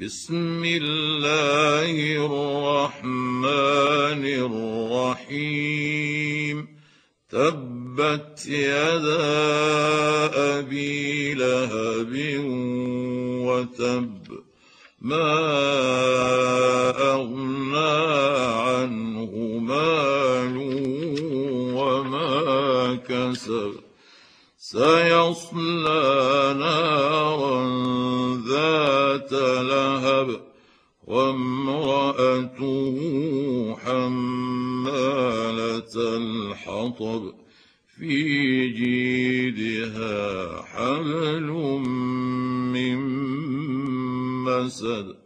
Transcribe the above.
بسم الله الرحمن الرحيم. تبت يدا أبي لهب وتب ما أغنى عنه ماله وما كسب. سيصلى نارا لهب وامرأته حمالة الحطب في جيدها حبل من مسد